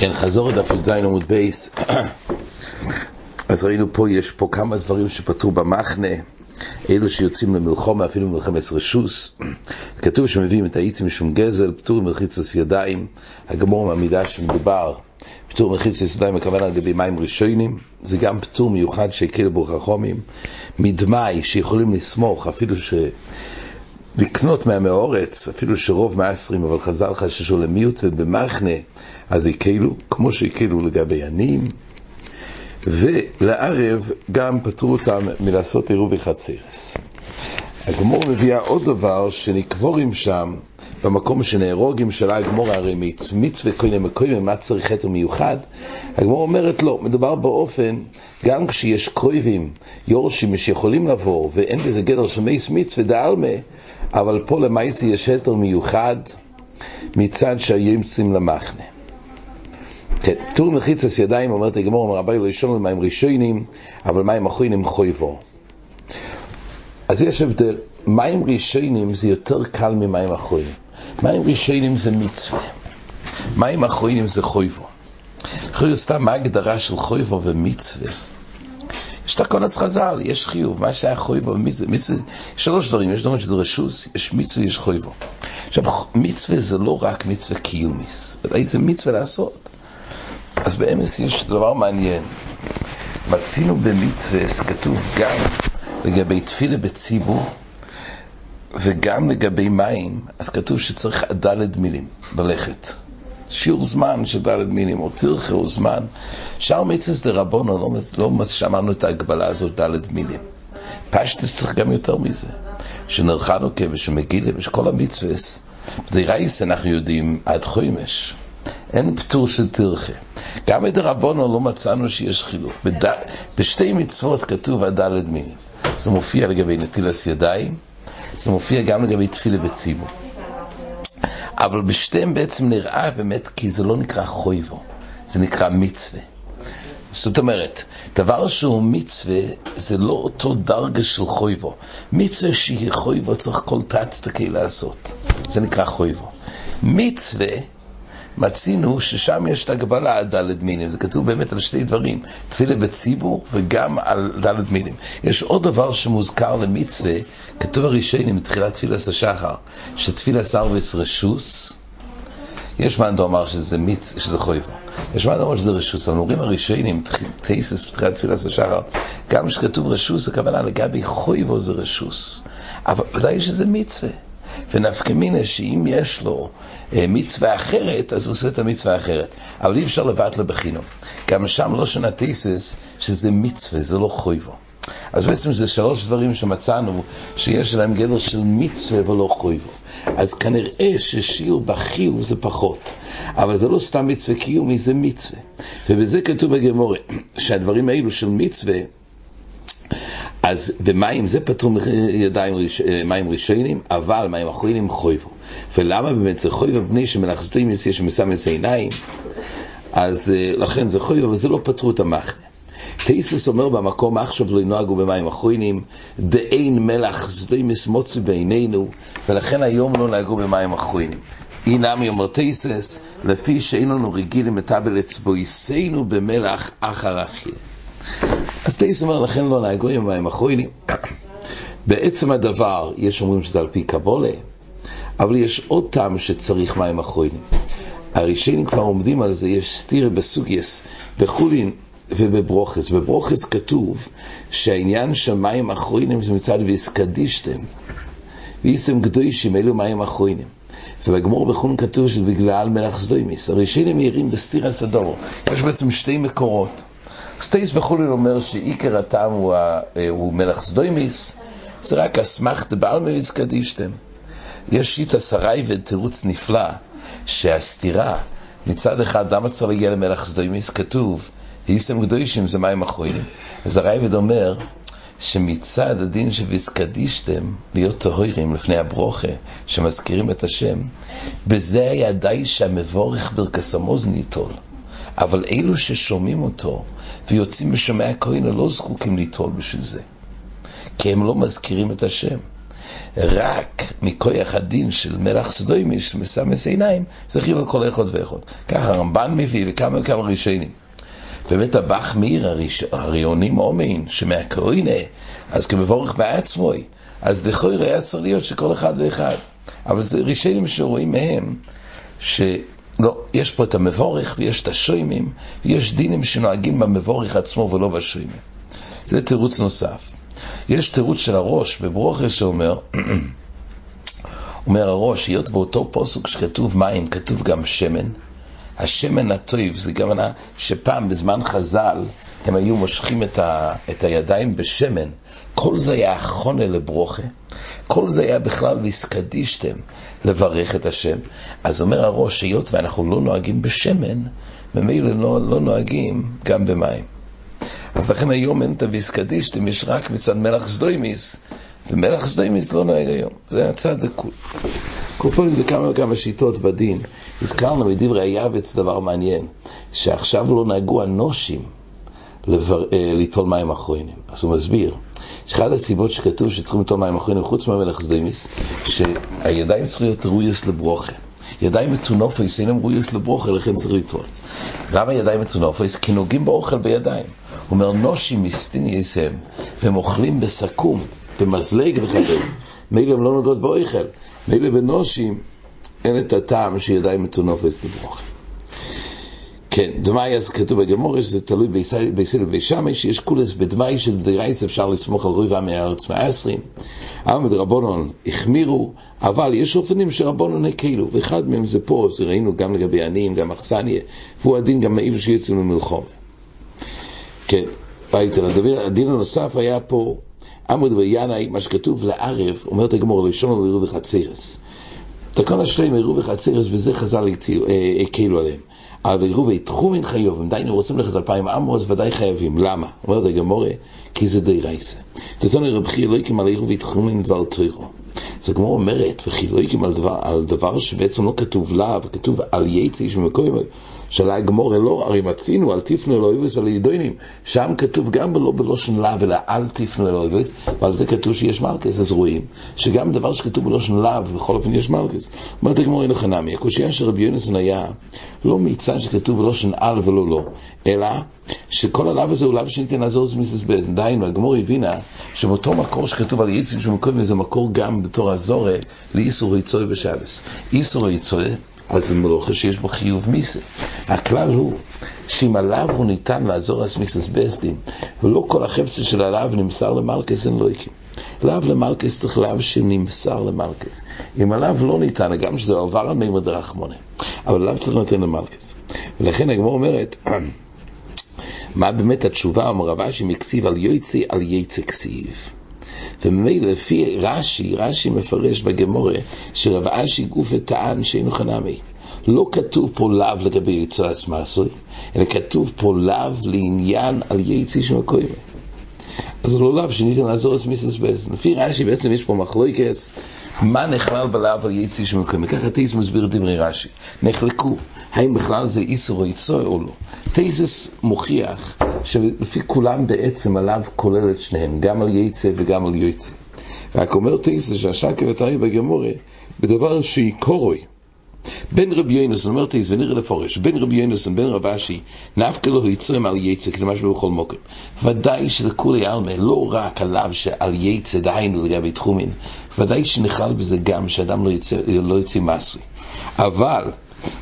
כן, חזור לדף י"ז עמוד בייס. אז ראינו פה, יש פה כמה דברים שפתרו במחנה, אלו שיוצאים למלחומה, אפילו מלחמת רשוס. כתוב שמביאים את האיצים משום גזל, פטור מלחיצוס ידיים. הגמור מעמידה שמדובר, פטור מלחיצוס ידיים, הכוונה לגבי מים ראשונים. זה גם פטור מיוחד שהקל בו חכומים. מדמאי, שיכולים לסמוך, אפילו ש... לקנות מהמאורץ, אפילו שרוב מעשרים, אבל חז"ל חששו למיעוט ובמחנה, אז הקלו, כמו שהקלו לגבי עניים, ולערב גם פטרו אותם מלעשות עירוב וחצירס. הגמור מביאה עוד דבר שנקבורים שם, במקום שנהרוגים של הגמור הרי מצווה קודם וקודם, מה צריך חטא מיוחד? הגמור אומרת לא, מדובר באופן, גם כשיש קרויבים, יורשים שיכולים לבוא, ואין בזה גדר של מייס מצווה דעלמה, אבל פה למעשה יש היתר מיוחד מצד שהימצאים למחנה. כן, טור מחיצס ידיים, אומרת הגמור, אומר רבי לא ישון מים ראשונים, אבל מים אחרונים חויבו. אז יש הבדל, מים ראשונים זה יותר קל ממים אחרונים. מים ראשונים זה מצווה, מים אחרונים זה חויבו. חויבו סתם, מה ההגדרה של חויבו ומצווה? יש את הכונס חז"ל, יש חיוב, מה שהיה חויבו ומצווה, מצווה, יש שלוש דברים, יש דברים שזה רשוס, יש מצווה, יש חויבו. עכשיו, מצווה זה לא רק מצווה קיומיס, ודאי זה מצווה לעשות. אז באמס יש דבר מעניין. מצינו במצווה, כתוב גם לגבי תפילה בציבור וגם לגבי מים, אז כתוב שצריך דלת מילים בלכת. שיעור זמן של דלת מילים, או תרחה או זמן. שאר מצווה דרבונו, לא, לא שמענו את ההגבלה הזאת דלת מילים. פשטס צריך גם יותר מזה. שנרחנוקה ושמגילה ושכל המצווה, בדירייס אנחנו יודעים עד חוימש. אין פטור של תרחה. גם בדרבונו לא מצאנו שיש חילוק. בד... בשתי מצוות כתוב הדלת מילים. זה מופיע לגבי נטילס ידיים, זה מופיע גם לגבי תפילה בציבור. אבל בשתיהם בעצם נראה באמת כי זה לא נקרא חויבו, זה נקרא מצווה. זאת אומרת, דבר שהוא מצווה זה לא אותו דרגה של חויבו. מצווה שהיא חויבו צריך כל תת-תקי לעשות. זה נקרא חויבו. מצווה מצינו ששם יש את הגבלה על דלת מילים, זה כתוב באמת על שתי דברים, תפילה בציבור וגם על דלת מילים. יש עוד דבר שמוזכר למצווה, כתוב הראשונים מתחילת תפילת השחר, שתפילה סרוויס רשוס, יש מאן דאמר שזה מיץ, שזה חויבו. יש מאן דאמר שזה רשוס. אבל אומרים הראשונים, תייסס בתחילת תפילת השחר, גם כשכתוב רשוס, הכוונה לגבי חויבו זה רשוס. אבל ודאי שזה מצווה. ונפקא מינה שאם יש לו אה, מצווה אחרת, אז הוא עושה את המצווה האחרת. אבל אי אפשר לבטלה בחינום. גם שם לא שונה תייסס שזה מצווה, זה לא חויבו. אז בעצם זה שלוש דברים שמצאנו שיש להם גדר של מצווה ולא חויבו. אז כנראה ששיעור בחיוב זה פחות, אבל זה לא סתם מצווה קיומי, זה מצווה. ובזה כתוב בגמורה, שהדברים האלו של מצווה, אז במים זה פטרו ידיים ראש, מים ראשונים, אבל מים אחרונים חויבו. ולמה באמת זה חויבו? מפני שמלאכזתים יש מסמס עיניים, אז לכן זה חויבו, אבל זה לא פטרו את המחנה. תייסס אומר במקום עכשיו לא ינוהגו במים אחרונים, דאין מלח שדה מסמוצי בעינינו, ולכן היום לא נהגו במים אחרונים. אינמי אומר תייסס, לפי שאין לנו רגילים מטבל אצבויסנו במלח אחר אכיל. אז תייסס אומר, לכן לא נהגו עם מים אחרונים. בעצם הדבר, יש אומרים שזה על פי קבולה, אבל יש עוד טעם שצריך מים אחרונים. הראשונים כבר עומדים על זה, יש סתירה בסוגייס, בחולין, ובברוכס. בברוכס כתוב שהעניין של מים אחרונים זה מצד ויסקדישתם. ואיסם קדושים, אלו מים אחרונים. ובגמור בחון כתוב שבגלל מלח סדוימיס. הראשונים מהירים בסתירה סדורו. יש בעצם שתי מקורות. סטייס בחולין אומר שעיקר הטעם הוא, הוא מלח סדוימיס, זה רק אסמכת בעלמא ויסקדישתם. יש שיטה שרי ותירוץ נפלא, שהסתירה, מצד אחד, למה צריך להגיע למלח סדוימיס? כתוב היסם קדושים זה מים אחרונים. אז הרייבד אומר שמצד הדין שוויסקדישתם להיות טהורים לפני הברוכה, שמזכירים את השם, בזה היה די שהמבורך ברכסמוז ניטול. אבל אלו ששומעים אותו ויוצאים בשומע הכהן לא זקוקים ליטול בשביל זה. כי הם לא מזכירים את השם. רק מכויח הדין של מלח סדוימי, של מסמס עיניים, חיוב על כל אחד ואחד. ככה הרמב"ן מביא וכמה וכמה ראשונים. באמת הבח מאיר, הריונים אומין, שמהכהנה, אז כמבורך בעצמוי, אז לכוי היה צריך להיות שכל אחד ואחד. אבל זה ראשונים שרואים מהם, שלא, יש פה את המבורך ויש את השוימים, ויש דינים שנוהגים במבורך עצמו ולא בשוימים. זה תירוץ נוסף. יש תירוץ של הראש בברוכה שאומר, אומר הראש, היות באותו פוסק שכתוב מים, כתוב גם שמן, השמן הטוב זה גם שפעם בזמן חז"ל הם היו מושכים את, ה, את הידיים בשמן. כל זה היה חונה לברוכה. כל זה היה בכלל ויסקדישתם לברך את השם. אז אומר הראש, היות ואנחנו לא נוהגים בשמן, ממילא לא, לא נוהגים גם במים. אז לכן היום אין את הוויסקדישתם, יש רק מצד מלח סדוימיס, ומלח סדוימיס לא נוהג היום. זה הצד הכול. פעם זה כמה וכמה שיטות בדין. הזכרנו מדברי היעבץ דבר מעניין, שעכשיו לא נהגו הנושים לבר... אה, ליטול מים אחרונים. אז הוא מסביר שאחת הסיבות שכתוב שצריכים ליטול מים אחרונים, חוץ מהמלך סדוימיס, שהידיים צריכות להיות ראויוס לברוכה. ידיים מתונופויס אינם ראויוס לברוכה, לכן צריך ליטול. למה ידיים מתונופויס? כי נוגעים באוכל בידיים. הוא אומר, נושים מסטיניס הם, והם אוכלים בסכו"ם, במזלג וכדומה. מילא הם לא נוגעות באוכל. מילא בנושים אין את הטעם שידיים מתונופס לברוכה. כן, דמאי אז כתוב בגמור, שזה תלוי בישראל ובשמש, שיש כולס בדמאי של דרייס אפשר לסמוך על רוב עמי הארץ מהעשרים. עמד רבונון החמירו, אבל יש אופנים שרבונון הקלו, ואחד מהם זה פה, זה ראינו גם לגבי עניים, גם אכסניה, והוא הדין גם מאילו שיוצאים למלחום. כן, בית הדין, הדין הנוסף היה פה, עמוד וינאי, מה שכתוב לערב, אומרת הגמור, לשון ולעירוב וחצירס. תקון השלם עירוב וחצירס, בזה חז"ל הקלו עליהם. אבל עירובי תחומין חיובים, דיינו רוצים ללכת אלפיים עמוס, ודאי חייבים. למה? אומרת הגמורה, כי זה די רייסה. תתון רבי לא יקם על עירובי תחומין דבר תוירו. זה כמו אומרת, וכי לא על דבר, על דבר שבעצם לא כתוב לה, וכתוב על יצי שמקוים, שאלה הגמורה לא, הרי מצינו, אל תפנו אל אויבס ועל ידוינים. שם כתוב גם לא בלושן לה, אלא אל תפנו אל אויבס, ועל זה כתוב שיש מלכס, אז רואים שגם דבר שכתוב בלושן לה, בכל אופן יש מלכס. אומרת הגמורה אין לך נמי, הקושייה של רבי יונסון היה לא מצד שכתוב בלושן על ולא לא, אלא שכל הלאו הזה הוא לאו שניתן לעזור מיסס בזן. דהיינו, הגמור הבינה שבאותו מקור שכתוב על יצים שמקום זה מקור גם בתור הזורע לאיסור ריצוי בשבס. איסור ריצוי אז זה מלוכה שיש בו חיוב מיסה. הכלל הוא שאם הלאו הוא ניתן לעזור אז מיסס בסדין, ולא כל החפצה של הלאו נמסר למלכס, אין לו הקים. לאו למלכס צריך לאו שנמסר למלכס. אם הלאו לא ניתן, גם שזה עבר על מימד רחמונה, אבל לאו צריך לתת למלכס. ולכן הגמור אומרת, מה באמת התשובה, אומר רב אשי, מקסיב על יויצי על יצא כסיב. וממילא לפי רש"י, רש"י מפרש בגמורה שרב אשי גופה טען שאינו חנמי. לא כתוב פה לאו לגבי יצואס מעשוי, אלא כתוב פה לאו לעניין על יציא של מקוימה. אז לא לאו שניתן לעזור את מיסס בס. לפי רש"י בעצם יש פה מחלוקס מה נכלל בלאו על יציא של מקוימה. ככה טייס מסביר דברי רש"י. נחלקו, האם בכלל זה איסור או יצוי או לא. טייסס מוכיח שלפי כולם בעצם הלאו כולל את שניהם, גם על יצא וגם על יצא. רק אומר טייסס שהשקר ותאי בגמורה בדבר שהיא קורוי. בין רבי יונוסון, אומר ונראה לפורש, בין רבי יונוסון, בין רב אשי, נפקא לו יצרם על יצא, כדמה שבכל מוקם. ודאי שלכולי עלמה, לא רק עליו שעל יצא, דהיינו לגבי תחומין, ודאי שנכלל בזה גם שאדם לא יצא, לא יצא מסוי. אבל,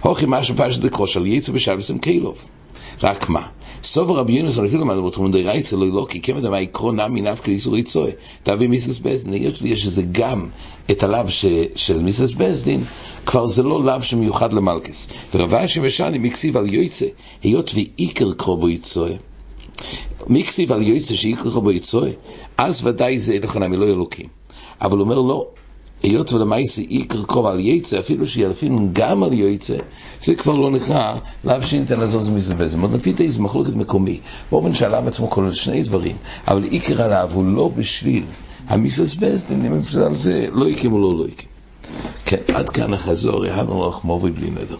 הוכי משהו פשט לקרוש על יצא בשבס עם קילוב. רק מה? סוף רבי יונס, מה זה בתחום די רייס, אלוהי לא, כי כמד מה עקרון נמי נפקא איסור יצוי. תביא מיסס בסדין, היות שיש שזה גם את הלאו של מיסס בסדין, כבר זה לא לאו שמיוחד למלכס. ורבי אשי ושני מקסיב על יויצא, היות ואיקר קרובו יצוי. מקסיב על יויצא שאיקר קרובו יצוי, אז ודאי זה לכן המילא אלוקים. אבל הוא אומר לא, היות ולמעשה איקר קרוב על יצא, אפילו שילפין גם על יצא, זה כבר לא נקרא שניתן לזוז מזה זאת לפי תאיז מחלוקת מקומי, באופן שעליו עצמו כולל שני דברים, אבל איקר עליו הוא לא בשביל המיסס בסדין, על זה לא הקים או לא לא. כן, עד כאן החזור, יהדנו לך מובי בלי נדר.